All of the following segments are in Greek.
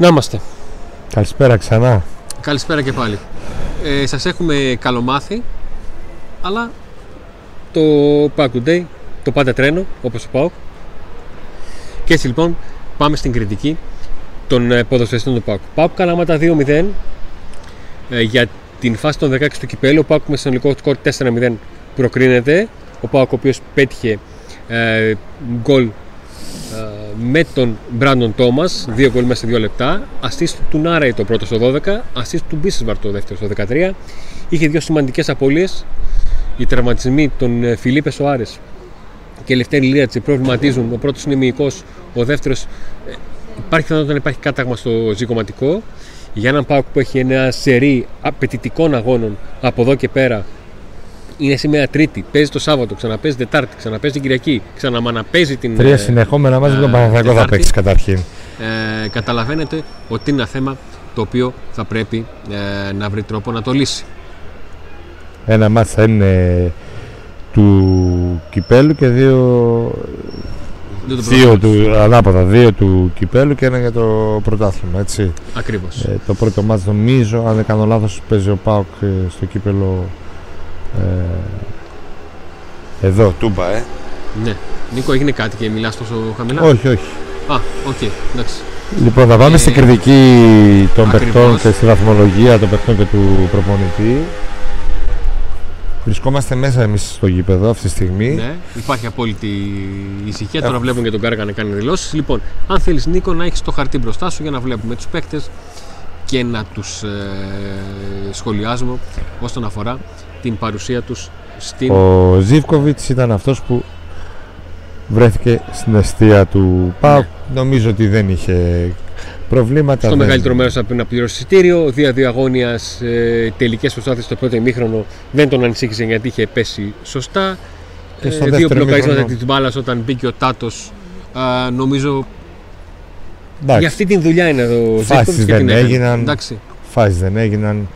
Να είμαστε. Καλησπέρα ξανά. Καλησπέρα και πάλι. Ε, σας έχουμε καλομάθει, αλλά το Pack Today, το πάντα τρένο, όπως το πάω. Και έτσι λοιπόν πάμε στην κριτική των ε, ποδοσφαιριστών του Πάουκ. Πάουκ Καλαμάτα 2-0 ε, για την φάση των 16 του κυπέλου. Ο Πάουκ με συνολικό σκορ 4-0 προκρίνεται. Ο Πάουκ ο οποίος πέτυχε ε, γκολ ε, με τον Μπράντον Τόμας, δύο γκολ μέσα σε δύο λεπτά. Assist του Νάραη το πρώτο στο 12, assist του Μπίσεσβαρ το δεύτερο στο 13. Είχε δύο σημαντικές απώλειες. Οι τραυματισμοί των ε, Φιλίπε Σοάρες και Λευτέρη Λίρατση προβληματίζουν. Ο πρώτος είναι μυϊκός, ο δεύτερος ε, υπάρχει πιθανότητα να υπάρχει κάταγμα στο ζυγοματικό. Για έναν Πάοκ που έχει ένα σερί απαιτητικών αγώνων από εδώ και πέρα είναι σήμερα Τρίτη, παίζει το Σάββατο, ξαναπέζει Τετάρτη, ξαναπέζει την Κυριακή, ξαναμαναπέζει την. Τρία συνεχόμενα μαζί με τον Παναθηναϊκό θα παίξεις καταρχήν. Ε, καταλαβαίνετε ότι είναι ένα θέμα το οποίο θα πρέπει ε, να βρει τρόπο να το λύσει. Ένα μάτς θα είναι του κυπέλου και δύο, Δεν το δύο προχωρήσει. του, ανάποδα, δύο του κυπέλου και ένα για το πρωτάθλημα. Έτσι. Ακριβώς. Ε, το πρώτο μάτς νομίζω, αν δεν κάνω λάθος, παίζει ο Πάοκ ε, στο κύπελο ε, εδώ, Τούμπα, ε. Ναι. Νίκο, έγινε κάτι και μιλάς τόσο χαμηλά; Όχι, όχι. Α, οκ, εντάξει. Λοιπόν, θα πάμε Ε, στην κριτική των ακριβώς. παιχτών και στη βαθμολογία των παιχτών και του προπονητή. Βρισκόμαστε μέσα εμείς στο γήπεδο αυτή τη στιγμή. Ναι, υπάρχει απόλυτη ησυχία. Τώρα βλέπουμε και τον Κάργα να κάνει δηλώσεις. Λοιπόν, αν θέλεις Νίκο, να έχεις το χαρτί μπροστά σου για να βλέπουμε τους παίκτες και να τους ε, σχολιάζουμε όσον αφορά την παρουσία τους στην. Ο Ζίβκοβιτς ήταν αυτός που βρέθηκε στην αιστεία του ΠΑΟΚ. Νομίζω ότι δεν είχε προβλήματα. Στο δεν- μεγαλύτερο μέρος από να πληρώσει εισιτήριο. Δύο αγώνιας ε, τελικές προσπάθειες στο πρώτο ημίχρονο δεν τον ανησύχησε γιατί είχε πέσει σωστά. Και στο Ε, δύο δεύτερο μπλοκαρίσματα ημίχρονο. της μπάλας όταν μπήκε ο Τάτος. Νομίζω Εντάξει, για αυτή την δουλειά είναι εδώ ο Φάσεις Ζήκοβιτς και δεν την έκανε. έγιναν. Εντάξει. φάσεις δεν έγιναν.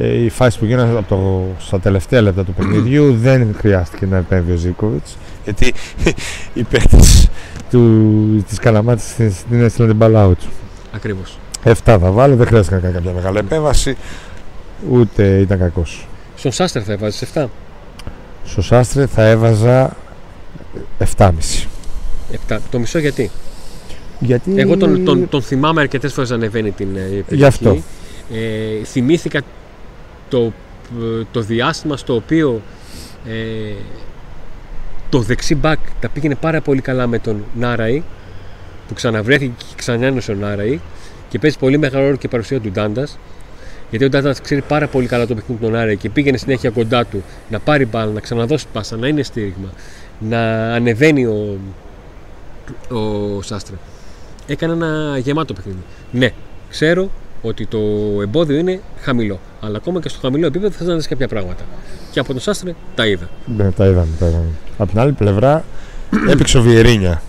Ε, οι φάσεις που γίνανε από το, στα τελευταία λεπτά του παιχνιδιού δεν χρειάστηκε να επέμβει ο Ζίκοβιτς γιατί οι παίκτες του, της Καλαμάτης την- την έστειλαν την μπάλα out. Ακριβώς. 7 θα βάλει, δεν χρειάστηκε να κάνει κάποια μεγάλη επέμβαση ούτε ήταν κακός. Στον Σάστερ θα έβαζες 7. Στο Σάστρε θα έβαζα 7,5. 7. Το μισό γιατί; Γιατί... Εγώ τον, τον, τον θυμάμαι αρκετές φορές να ανεβαίνει την ε, περιοχή. Γι' αυτό. Ε, θυμήθηκα το, ε, το διάστημα στο οποίο ε, το δεξί μπακ τα πήγαινε πάρα πολύ καλά με τον Νάραη που ξαναβρέθηκε και ξανάνωσε ο Νάραη και παίζει πολύ μεγάλο ρόλο και η παρουσία του Ντάντας. Γιατί ο Ντάντας ξέρει πάρα πολύ καλά το παιχνίδι του Νάραη και πήγαινε συνέχεια κοντά του να πάρει μπάλα, να ξαναδώσει πάσα, να είναι στήριγμα, να ανεβαίνει ο, ο Σάστρε. Έκανε ένα γεμάτο παιχνίδι. Ναι, ξέρω ότι το εμπόδιο είναι χαμηλό. Αλλά ακόμα και στο χαμηλό επίπεδο θα να δει κάποια πράγματα. Και από τον Σάστρε τα είδα. Ναι, τα είδαμε, τα είδαμε. Από την άλλη πλευρά έπαιξε ο Βιερίνια.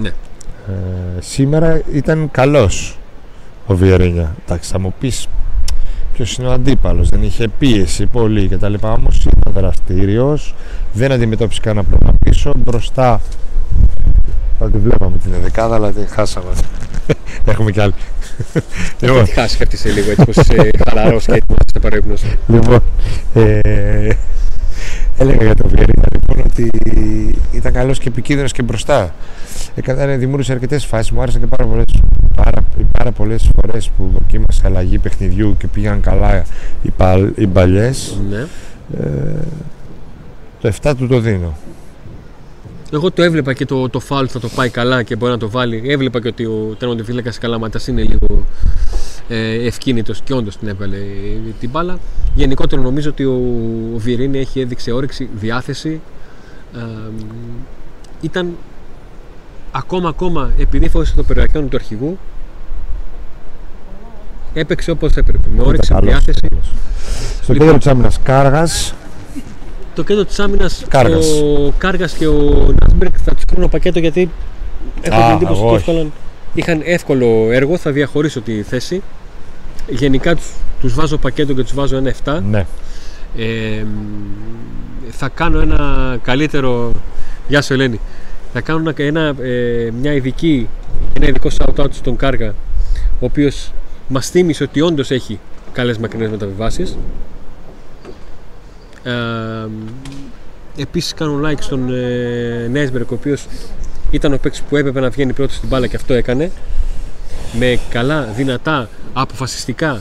Ναι. Ε, σήμερα ήταν καλός ο Βιερίνια. Εντάξει, θα μου πεις ποιος είναι ο αντίπαλος. Δεν είχε πίεση πολύ και τα λοιπά. Όμως ήταν δραστήριος. Δεν αντιμετώπισε κανένα πρόβλημα πίσω. Μπροστά θα τη βλέπαμε την δεκάδα, αλλά την χάσαμε. Έχουμε κι άλλη. Θα λοιπόν, τη χάσει αυτή σε λίγο έτσι πως είσαι χαλαρό και έτοιμο σε παρέμπνος. λοιπόν ε, έλεγα για τον Βιερίνια λοιπόν ότι ήταν καλός και επικίνδυνος και μπροστά. Έκανε, δημιούργησε αρκετές φάσεις. Μου άρεσαν και πάρα πολλές πάρα, οι πάρα πολλές φορές που δοκίμασε αλλαγή παιχνιδιού και πήγαν καλά οι, παλ, οι παλιές. Ναι. Ε, το 7 του το δίνω. Εγώ το έβλεπα και το, το φάουλ θα το πάει καλά και μπορεί να το βάλει. Έβλεπα και ότι ο τερματοφύλακα Καλάματα είναι λίγο ε, ευκίνητος και όντως την έβγαλε την μπάλα. Γενικότερα νομίζω ότι ο, ο Βιερίνη έχει έδειξε όρεξη, διάθεση. Ε, ήταν ακόμα ακόμα επειδή φόησε το περιοχιόν του αρχηγού έπαιξε όπως έπρεπε με όρεξη, Ήταν καλός, διάθεση καλός. Στο Λοιπόν. κέντρο της άμυνας Κάργας το κέντρο της άμυνας Κάργας. ο Κάργας και ο Νάσμπερκ θα τους κρίνω πακέτο γιατί έχω Α, την εντύπωση εγώ ότι όχι. εύκολα, είχαν εύκολο έργο. Θα διαχωρίσω τη θέση. Γενικά τους, τους βάζω πακέτο και τους βάζω ένα 7. ναι. Ε, θα κάνω ένα καλύτερο. Γεια σου, Ελένη. Θα κάνω ένα, ένα, ε, μια ειδική, ένα ειδικό shout-out στον Κάργα ο οποίος μας θύμισε ότι όντως έχει καλές μακρινές μεταβιβάσεις. Ε, Επίσης κάνω like στον ε, Νέσμπερκ, ο οποίος ήταν ο παίκτης που έπρεπε να βγαίνει πρώτος στην μπάλα και αυτό έκανε. Με καλά, δυνατά, αποφασιστικά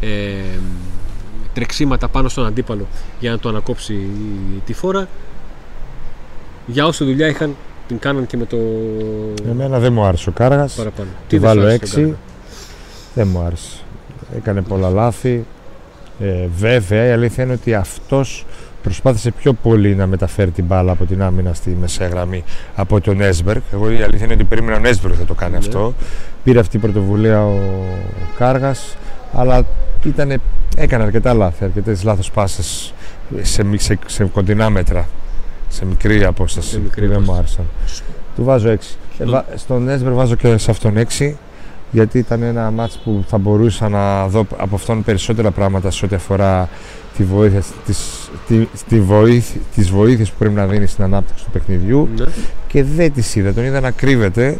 ε, τρεξίματα πάνω στον αντίπαλο για να το ανακόψει τη φόρα. Για όσο δουλειά είχαν, την κάναν και με το Εμένα δεν μου άρεσε ο Κάργας. παραπάνω. Τη δεν σου βάλω άρεσε τον 6. Δεν μου άρεσε. Έκανε πολλά λάθη. Ε, βέβαια, η αλήθεια είναι ότι αυτός προσπάθησε πιο πολύ να μεταφέρει την μπάλα από την άμυνα στη μεσαία γραμμή από τον Έσμπεργκ. Εγώ η αλήθεια είναι ότι περίμενα ο Έσμπεργκ θα το κάνει Ναι. αυτό. Πήρε αυτή η πρωτοβουλία ο Κάργας, αλλά ήτανε, έκανε αρκετά λάθη, αρκετές λάθος πάσες σε, μη- σε, σε κοντινά μέτρα. Σε μικρή απόσταση. Σε μικρή που δεν μου απόσταση. άρεσαν. Του βάζω 6. Ε, Στο- βα- στον Έσμπερ βάζω και σε αυτόν 6 γιατί ήταν ένα μάτς που θα μπορούσα να δω από αυτόν περισσότερα πράγματα σε ό,τι αφορά τη βοήθεια, τις, τη, τη βοήθ, τις βοήθειες που πρέπει να δίνει στην ανάπτυξη του παιχνιδιού Ναι. και δεν τις είδα, τον είδα να κρύβεται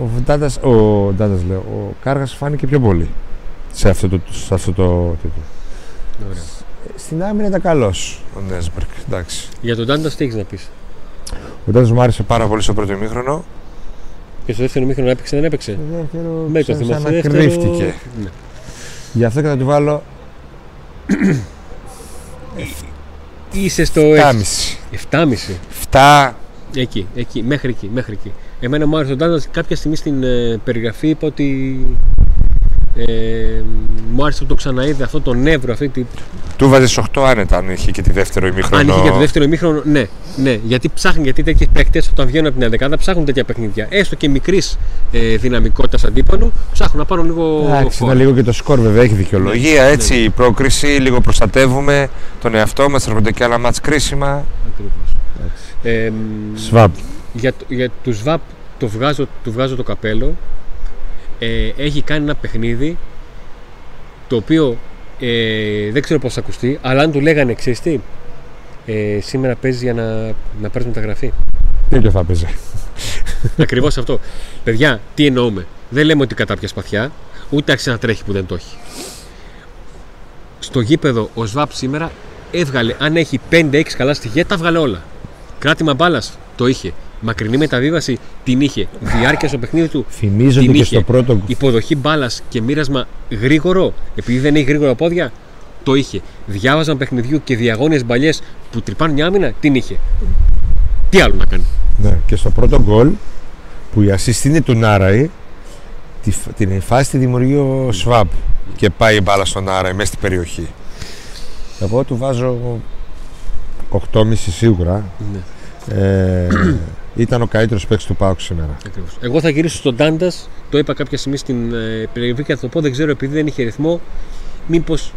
ο Ντάντας, ο, Ντάντας λέω, ο Κάργας φάνηκε πιο πολύ σε αυτό το, σε αυτό το τέτοιο. Ωραία. Στην άμυνα ήταν καλός ο Νέσμπερκ, εντάξει. Για τον Τάντα τι έχεις να πεις; Ο Ντάντας μου άρεσε πάρα πολύ στο πρώτο ημίχρονο. Και στο δεύτερο μήχρονο έπαιξε, δεν έπαιξε. Στο δεύτερο Με το σαν- θέμα. σαν Στο να δεύτερο- κρύφτηκε. Ναι. Γι' αυτό και θα του βάλω Είσαι στο 7,5. 7,5. 7. Εκεί, εκεί, μέχρι εκεί, μέχρι εκεί. Εμένα μου άρεσε ο Ντάντα κάποια στιγμή στην ε, περιγραφή είπα ότι ε, μου άρεσε που το ξαναείδε αυτό το νεύρο, αυτή τη. Του βάζε 8 άνετα αν είχε και τη δεύτερο ημίχρονο. Αν είχε για το δεύτερο ημίχρονο, ναι, ναι. Γιατί ψάχνουν, γιατί τέτοιοι παίκτες όταν βγαίνουν από την 11 ψάχνουν τέτοια παιχνίδια. Έστω και μικρής ε, δυναμικότητας αντίπαλου, ψάχνουν να πάρουν λίγο. Εντάξει, φόρα. ήταν λίγο και το σκορ βέβαια, έχει δικαιολογία. Ναι, Έτσι, η πρόκριση, λίγο προστατεύουμε τον εαυτό μας, έρχονται και άλλα μάτς κρίσιμα. Ακριβώς. Ε, Σβάμπ. για, το- για του ΣΒΑΠ το βγάζω, του βγάζω το καπέλο. Ε, έχει κάνει ένα παιχνίδι το οποίο ε, δεν ξέρω πώς θα ακουστεί, αλλά αν του λέγανε ξέρεις τι, ε, σήμερα παίζει για να, να πάρεις μεταγραφή. Τέτοιο θα παίζει. Ακριβώς αυτό. Παιδιά, τι εννοούμε. Δεν λέμε ότι κατάπια σπαθιά, ούτε άρχισε να τρέχει που δεν το έχει. Στο γήπεδο ο ΣΒΑΠ σήμερα έβγαλε, αν έχει 5-6 καλά στοιχεία, τα βγάλε όλα. Κράτημα μπάλας το είχε. Μακρινή μεταβίβαση την είχε. Διάρκεια στο παιχνίδι του Θυμίζω Την ότι και είχε. στο πρώτο υποδοχή μπάλας και μοίρασμα γρήγορο, επειδή δεν έχει γρήγορα πόδια, το είχε. Διάβαζαν παιχνιδιού και διαγώνιες μπαλιές που τρυπάνουν μια άμυνα, την είχε. Τι άλλο να κάνει; Ναι, και στο πρώτο γκολ που η assist είναι του Νάραη, τη, φ- την φάση τη δημιουργεί ο Σβάμπ και πάει η μπάλα στον Νάραη μέσα στην περιοχή. Εγώ του βάζω 8,5 σίγουρα. Ναι, Ε, ήταν ο καλύτερος παίκτης του Πάουκ σήμερα. ακριβώς. Εγώ θα γυρίσω στον Τάντας, το είπα κάποια στιγμή στην ε, περιγραφή και θα το πω, δεν ξέρω επειδή δεν είχε ρυθμό, μήπως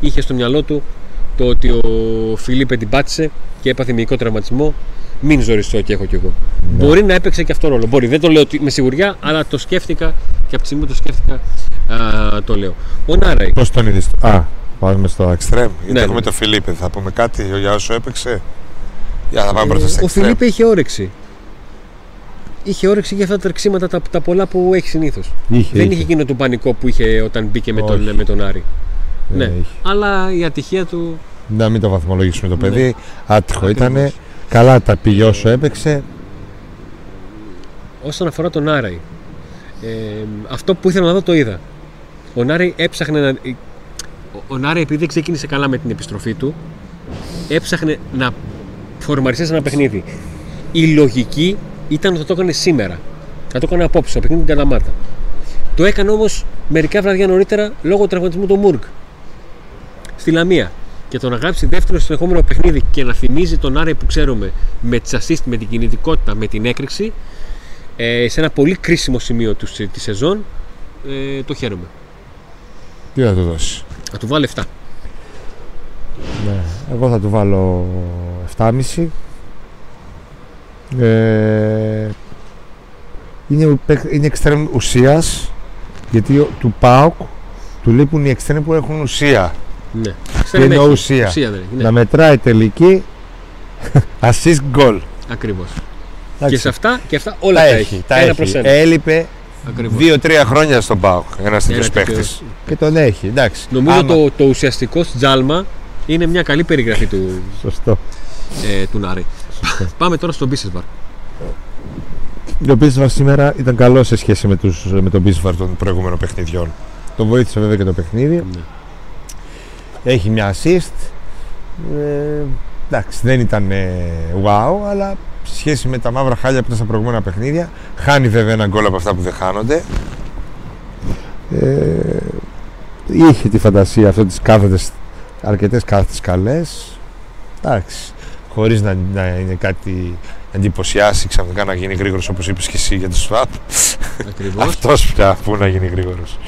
είχε στο μυαλό του το ότι ο Φιλίπε την πάτησε και έπαθε μυϊκό τραυματισμό. Μην ζοριστώ και έχω κι εγώ. Ναι. Μπορεί να έπαιξε και αυτό ρόλο. Μπορεί. Δεν το λέω ότι- με σιγουριά, αλλά το σκέφτηκα και από τη στιγμή που το σκέφτηκα α, το λέω. Ο Νάραη. Πώς τον είδες. Α, πάμε στο εξτρέμ. Γιατί Ναι, έχουμε ναι. το Φιλίππε. Θα πούμε κάτι για όσο έπαιξε; Για να πάμε πρώτα στο Ε, ο εξτρέμ. Φιλίππε είχε όρεξη. Είχε όρεξη για αυτά τα τρεξίματα τα, τα πολλά που έχει συνήθως. Είχε, Δεν είχε εκείνο το πανικό που είχε όταν μπήκε με τον, Όχι. με τον Άρη. Δεν ναι. είχε. Αλλά η ατυχία του. Να μην το βαθμολογήσουμε το Ναι. παιδί. Άτυχο Ακριβώς. ήταν. Καλά τα πήγε όσο έπαιξε. Όσον αφορά τον Άραη, ε, αυτό που ήθελα να δω το είδα. Ο Νάρη έψαχνε να. ο- Ο Νάρη, επειδή δεν ξεκίνησε καλά με την επιστροφή του, έψαχνε να φορμαριστεί σε ένα παιχνίδι. Η λογική ήταν ότι θα το έκανε σήμερα. Θα το έκανε απόψε, στο παιχνίδι την Καλαμάτα. Το έκανε όμως μερικά βραδιά νωρίτερα λόγω του τραυματισμού του Μουργκ στη Λαμία. Και το να γράψει δεύτερο συνεχόμενο παιχνίδι και να θυμίζει τον Άρη που ξέρουμε με τις assist, με την κινητικότητα, με την έκρηξη, ε, σε ένα πολύ κρίσιμο σημείο του, της σεζόν, ε, το χαίρομαι. Τι θα του δώσεις; Θα του βάλω 7. Ναι. Εγώ θα του βάλω 7,5. Ε, είναι, παίκ- είναι εξτρέμ ουσίας γιατί ο- του ΠΑΟΚ του λείπουν οι εξτρέμ που έχουν ουσία. Ναι. Τι εννοώ ουσία. Ουσία δεν έχει. Ναι. Να μετράει τελική assist goal. Ακριβώς. Και Εντάξει. σε αυτά, και αυτά όλα τα τα, έχει. Τα ένα έχει. προς ένα. Έλειπε Ακριβώς. Δύο-τρία χρόνια στον Πάοκ ένας τέτοιο Ένα τέτοιο- παίχτη. Και τον έχει, εντάξει. Νομίζω Άμα- το, το ουσιαστικό τζάλμα είναι μια καλή περιγραφή του, Σωστό. ε, του Νάρη. Πάμε τώρα στον Μπίσεσβαρ. Ο Μπίσβαρ σήμερα ήταν καλός σε σχέση με, τους, με τον Μπίσβαρ των προηγούμενων παιχνιδιών. Τον βοήθησε βέβαια και το παιχνίδι. Ναι. Έχει μια assist. Ε, εντάξει, δεν ήταν ε, wow, αλλά σε σχέση με τα μαύρα χάλια που ήταν στα προηγούμενα παιχνίδια, χάνει βέβαια ένα γκολ από αυτά που δεν χάνονται. Ε, είχε τη φαντασία αυτό τις κάθετες, αρκετές κάθετες καλές. Εντάξει, χωρίς να, να είναι κάτι να εντυπωσιάσει ξαφνικά να γίνει γρήγορος όπως είπες και εσύ για το swap. Ακριβώς. Αυτός πια που να γίνει γρήγορος.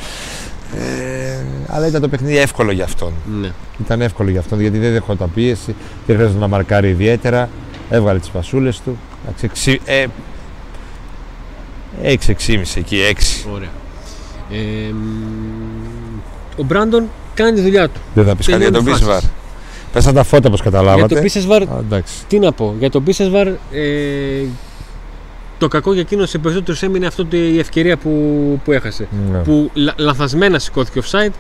Ε, αλλά ήταν το παιχνίδι εύκολο για αυτόν. ναι. Ήταν εύκολο για αυτόν γιατί δεν δεχόταν πίεση, δεν χρειάζεται να μαρκάρει ιδιαίτερα. Έβγαλε τις πασούλε του. Εντάξει, εξι- ε, 6-6,5 εκεί, 6. Ωραία. Ε, μ, ο Μπράντον κάνει τη δουλειά του. Δεν θα πεις κάτι για τον Τελειώνει Πίσβαρ. φάσεις. Πέσαν τα φώτα όπως Για καταλάβατε. το Μπίσεσβαρ, Α, εντάξει. τι να πω. Για το Μπίσεσβαρ, ε, το κακό για εκείνο σε περισσότερους έμεινε αυτό το- η ευκαιρία που, που έχασε. Ναι. Που λα- λανθασμένα σηκώθηκε offside,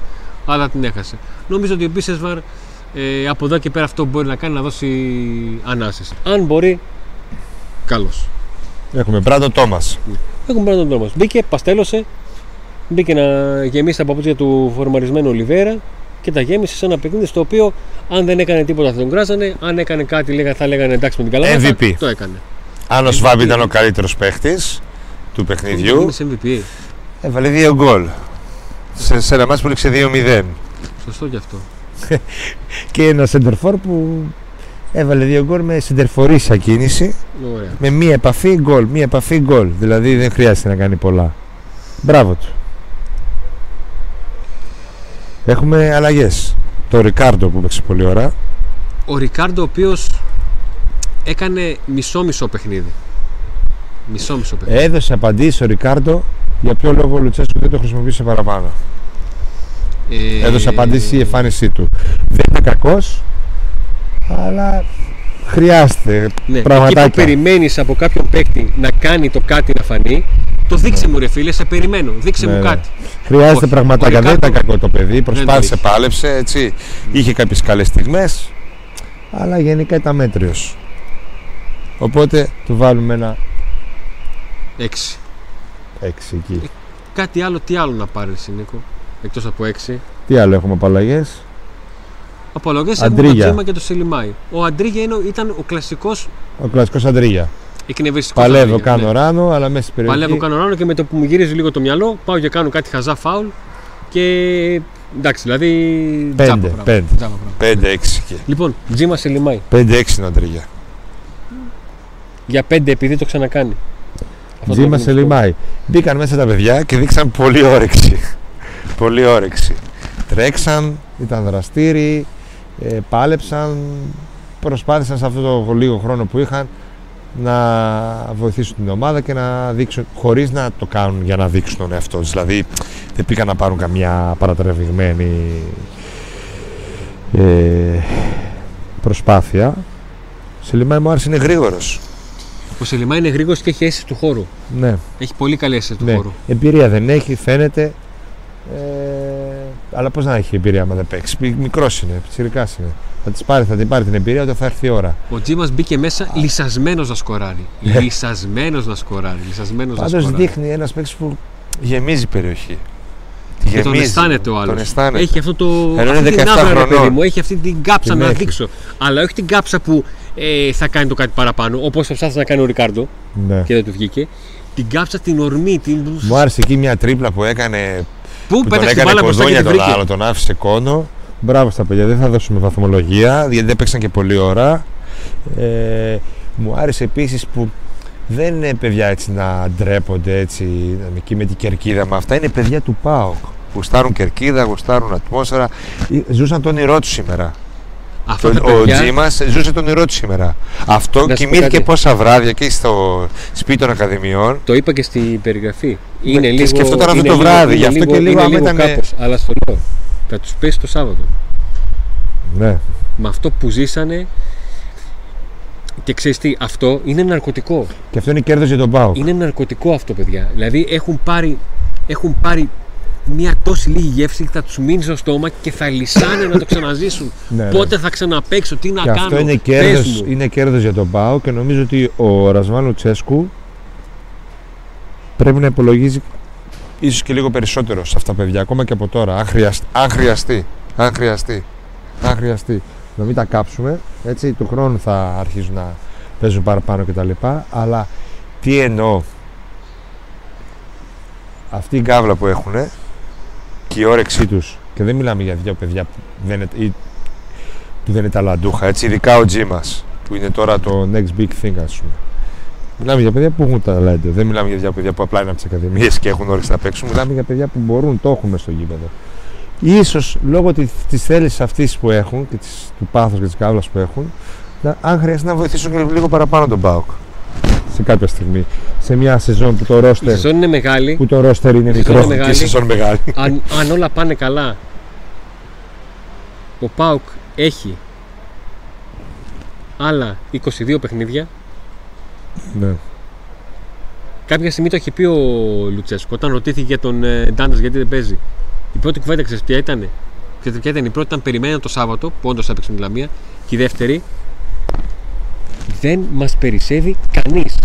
αλλά την έχασε. Νομίζω ότι ο Μπίσεσβαρ ε, από εδώ και πέρα αυτό που μπορεί να κάνει να δώσει ανάσες. Αν μπορεί, καλώς. Έχουμε Μπράντο Τόμας. Έχουμε πάρει τον δρόμο. Μπήκε, παστέλωσε, μπήκε να γεμίσει τα παπούτσια του φορμαρισμένου Ολιβέρα και τα γέμισε σε ένα παιχνίδι στο οποίο αν δεν έκανε τίποτα θα τον κράζανε, αν έκανε κάτι λέγα, θα λέγανε εντάξει με την καλά MVP. το έκανε. Αν ο Σβάμπ ήταν ο καλύτερος παίχτης του παιχνιδιού, Είναι σε MVP. έβαλε δύο γκολ. Σε, σε ένα μάτς που λήξε 2-0. Σωστό κι αυτό. Και ένα σεντερφόρ που έβαλε δύο γκολ με σεντερφορίσια κίνηση. Ωραία. Με μία επαφή γκολ, μία επαφή γκολ. Δηλαδή δεν χρειάζεται να κάνει πολλά. Μπράβο του. Έχουμε αλλαγές. Το Ρικάρντο που παίξει πολύ ώρα. Ο Ρικάρντο ο οποίος έκανε μισό-μισό παιχνίδι. Μισό-μισό παιχνίδι. Έδωσε απαντήσεις ο Ρικάρντο για ποιο λόγο ο Λουτσέσκου δεν το χρησιμοποίησε παραπάνω. Ε, Έδωσε απαντήσεις η εμφάνισή του. Δεν ήταν κακός, αλλά χρειάζεται Ναι, πραγματάκια. εκεί που περιμένεις από κάποιον παίκτη να κάνει το κάτι να φανεί, το δείξε μου ρε φίλε, σε περιμένω. Δείξε Ναι, μου ναι. κάτι. Χρειάζεται Όχι. πραγματάκια. Ο Δεν ήταν Ρικάρντο- κακό το παιδί. το Προσπάθησε, είχε. πάλεψε. Έτσι. Είχε κάποιες καλές στιγμές. Αλλά γενικά ήταν μέτριος. Οπότε του βάλουμε ένα Έξι. 6 εκεί. Κάτι άλλο, τι άλλο να πάρεις, Νίκο, εκτός από έξι; Τι άλλο έχουμε από αλλαγέ. Απολογές έχουμε το Αντρίγια. Τζίμα και το Σελιμάι. Ο Αντρίγια είναι, ήταν ο κλασικό Ο κλασικός Αντρίγια. εκνευριστικό. Παλεύω, κάνω ράνο, αλλά μέσα στην περιοχή. Παλεύω, κάνω ράνο και με το που μου γυρίζει λίγο το μυαλό, πάω και κάνω κάτι χαζά φάουλ. Και εντάξει, δηλαδή. Πέντε, τζάμπα πράγμα. πέντε. Τζάμπα πράγμα. 5-6 εκεί. Λοιπόν, Τζίμα Σελιμάι. 5-6 είναι ο Αντρίγια. Για πέντε επειδή το ξανακάνει. Αυτό το Τζίμα εκνευριστικό. Σελιμάι. Μπήκαν μέσα τα παιδιά και δείξαν πολύ όρεξη. πολύ όρεξη. Τρέξαν, ήταν δραστήριοι, ε, πάλεψαν, προσπάθησαν σε αυτό το λίγο χρόνο που είχαν να βοηθήσουν την ομάδα και να δείξουν, χωρίς να το κάνουν για να δείξουν τον εαυτό τους. Δηλαδή δεν πήγαν να πάρουν καμιά παρατραβηγμένη ε, προσπάθεια. Σελιμάι μου άρεσε, είναι γρήγορος. Ο Σελιμάι είναι γρήγορος και έχει αίσθηση του χώρου. Ναι. Έχει πολύ καλή αίσθηση του Ναι, χώρου. εμπειρία δεν έχει, φαίνεται. Ε, αλλά πώς να έχει εμπειρία άμα δεν παίξει; Μικρός είναι, πιτσυρικά είναι. Θα, της πάρει, θα την πάρει την εμπειρία όταν θα έρθει η ώρα. Ο Τζίμας μπήκε μέσα λυσασμένος να σκοράρει. Ναι. λυσασμένος να σκοράρει. Λυσασμένος να Πάντως σκοράρει. δείχνει ένας παίκτης που γεμίζει περιοχή. Και τον αισθάνεται ο άλλος. Τον αισθάνεται. Έχει αυτό το. Ενώ αυτή είναι την 17 άβρα, ρε χρονών. παιδί μου. Έχει αυτή την κάψα Την να έχει. δείξω. Αλλά όχι την κάψα που ε, θα κάνει το κάτι παραπάνω. Όπως προσπάθησε να κάνει ο Ρικάρντο Ναι. και δεν του βγήκε. Την κάψα την ορμή. Την... Μου άρεσε εκεί μια τρίπλα που έκανε. Πού Που τον πέταξε την έκανε μπάλα μπροστά και κονδόνια την τον βρήκε. άλλο, τον άφησε κόνο. Μπράβο στα παιδιά, δεν θα δώσουμε βαθμολογία γιατί δεν παίξαν και πολλή ώρα. Ε, μου άρεσε επίσης που δεν είναι παιδιά έτσι να ντρέπονται έτσι εκεί με την κερκίδα με αυτά. Είναι παιδιά του ΠΑΟΚ. Γουστάρουν κερκίδα, γουστάρουν ατμόσφαιρα. Ε, Ζούσαν τον όνειρό τους σήμερα. Αυτά Το- τα ο παιδιά, Τζίμας ζούσε τον όνειρό του σήμερα. Αυτό Να σου πω κοιμήθηκε κάτι. πόσα βράδια και στο σπίτι των Ακαδημιών. Το είπα και στην περιγραφή. Είναι και λίγο, σκεφτόταν αυτό είναι το λίγο- βράδυ, είναι γι' αυτό και λίγο είναι άμα λίγο ήταν- κάπως, αλλά στο λέω. Θα τους πέσει το Σάββατο. Ναι. Με αυτό που ζήσανε, Και ξέρεις τι, αυτό είναι ναρκωτικό. Και αυτό είναι κέρδος για τον Πάο. Είναι ναρκωτικό αυτό, παιδιά. Δηλαδή έχουν πάρει, έχουν πάρει μια τόση λίγη γεύση και θα τους μείνει στο στόμα και θα λυσάνε να το ξαναζήσουν. Ναι, ναι. Πότε θα ξαναπέξω, τι να Και κάνω. αυτό είναι πες κέρδος, μου. είναι κέρδος για τον Πάο και νομίζω ότι ο Ρασβάν Τσέσκου πρέπει να υπολογίζει ίσως και λίγο περισσότερο σε αυτά τα παιδιά, ακόμα και από τώρα, αν χρειαστεί, αν χρειαστεί, αν χρειαστεί, αν χρειαστεί. Να μην τα κάψουμε, έτσι, του χρόνου θα αρχίζουν να παίζουν παραπάνω κτλ. Αλλά τι εννοώ, αυτή η γκάβλα που έχουν και η όρεξή τους και δεν μιλάμε για δύο παιδιά που δεν είναι, ή που δεν είναι ταλαντούχα, έτσι, ειδικά ο Τζι μας, που είναι τώρα το next big thing, ας πούμε. Μιλάμε για παιδιά που έχουν ταλέντο. Δεν μιλάμε για παιδιά που απλά είναι από τις ακαδημίες και έχουν όρεξη να παίξουν. Μιλάμε για παιδιά που μπορούν, το έχουμε στο γήπεδο. Ίσως λόγω τη της θέλησης αυτής που έχουν και της, του πάθους και της κάβλα που έχουν, να, αν χρειαστεί να βοηθήσουν και λίγο παραπάνω τον Μπάουκ. Σε κάποια στιγμή. Σε μια σεζόν που το Η ρόστερ, σεζόν είναι μεγάλη. που το ρόστερ είναι Η σεζόν μικρό. είναι μεγάλη. Και η σεζόν μεγάλη. αν, αν όλα πάνε καλά, ο ΠΑΟΚ έχει άλλα 22 παιχνίδια. ναι. Κάποια στιγμή το είχε πει ο Λουτσέσκο όταν ρωτήθηκε για τον ε, Ντάντας γιατί δεν παίζει. Η πρώτη κουβέντα ξέρεις ποια ήταν. Ξέρετε ποια ήταν. Η πρώτη ήταν περιμέναν το Σάββατο που όντως έπαιξε με τη Λαμία. Και η δεύτερη δεν μας περισσεύει κανείς.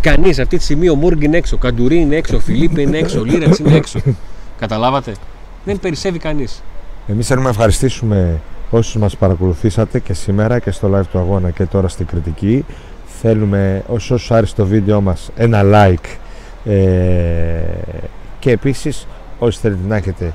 Κανείς. Αυτή τη στιγμή ο Μούργκ είναι έξω, ο Καντουρί είναι έξω, ο Φιλίππε είναι έξω, ο Λίραξ είναι έξω. Καταλάβατε; Δεν περισσεύει κανείς. Εμείς θέλουμε να ευχαριστήσουμε όσους μας παρακολουθήσατε και σήμερα και στο live του αγώνα και τώρα στην κριτική. Θέλουμε όσους όσους άρεσε το βίντεο μας ένα like ε, και επίσης όσοι θέλετε να έχετε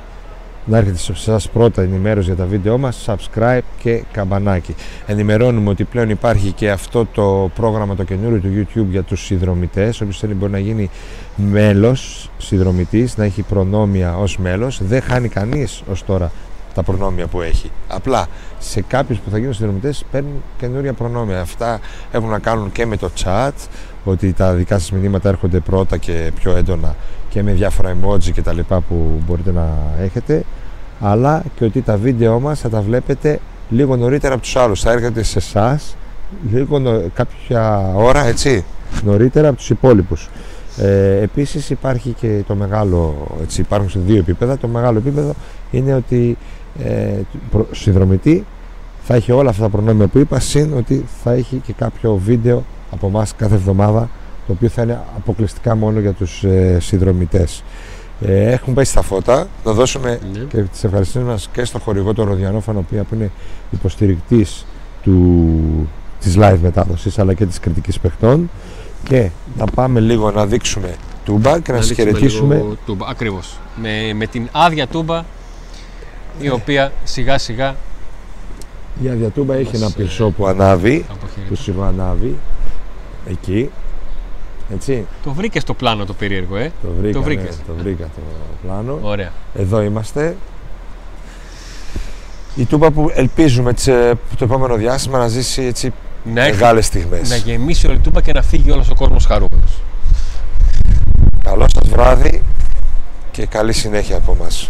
να έρχεται σε εσάς πρώτα ενημέρωση για τα βίντεό μας, subscribe και καμπανάκι. Ενημερώνουμε ότι πλέον υπάρχει και αυτό το πρόγραμμα το καινούριο του YouTube για τους συνδρομητές. Όποιος θέλει μπορεί να γίνει μέλος συνδρομητής, να έχει προνόμια ως μέλος. Δεν χάνει κανείς ως τώρα τα προνόμια που έχει. Απλά σε κάποιους που θα γίνουν συνδρομητές παίρνουν καινούρια προνόμια. Αυτά έχουν να κάνουν και με το chat, ότι τα δικά σας μηνύματα έρχονται πρώτα και πιο έντονα και με διάφορα emoji και τα λοιπά που μπορείτε να έχετε αλλά και ότι τα βίντεό μας θα τα βλέπετε λίγο νωρίτερα από τους άλλους. Θα έρχεται σε εσάς λίγο νο- κάποια ώρα έτσι νωρίτερα από τους υπόλοιπους. Ε, επίσης υπάρχει και το μεγάλο έτσι, υπάρχουν σε δύο επίπεδα. Το μεγάλο επίπεδο είναι ότι ε, προ- συνδρομητή θα έχει όλα αυτά τα προνόμια που είπα συν ότι θα έχει και κάποιο βίντεο από εμάς κάθε εβδομάδα το οποίο θα είναι αποκλειστικά μόνο για τους ε, συνδρομητές. Ε, έχουν πέσει τα φώτα. Να δώσουμε Ναι. και τις ευχαριστήσεις μας και στο χορηγό τον Ροδιανόφανο, ο οποίος που είναι υποστηρικτής του, της live μετάδοσης αλλά και της κριτικής παιχτών και να πάμε λίγο να δείξουμε τούμπα και να, σας δείξουμε χαιρετήσουμε λίγο Τούμπα. Ακριβώς. Με, με την άδεια τούμπα η οποία σιγά σιγά η άδεια τούμπα έχει Μας, ένα ε, πυρσό που ανάβει αποχαιρετεί. που σιγοανάβει εκεί έτσι Το βρήκες στο πλάνο το περίεργο, ε; το βρήκα, ναι, βρήκες. το βρήκα το πλάνο Ωραία. Εδώ είμαστε. Η Τούμπα που ελπίζουμε τις, ε, το επόμενο διάστημα να ζήσει έτσι Να, έρθει- μεγάλες στιγμές. να γεμίσει όλη η τούμπα και να φύγει όλος ο κόσμος χαρούμενος. Καλό σας βράδυ και καλή συνέχεια από μας.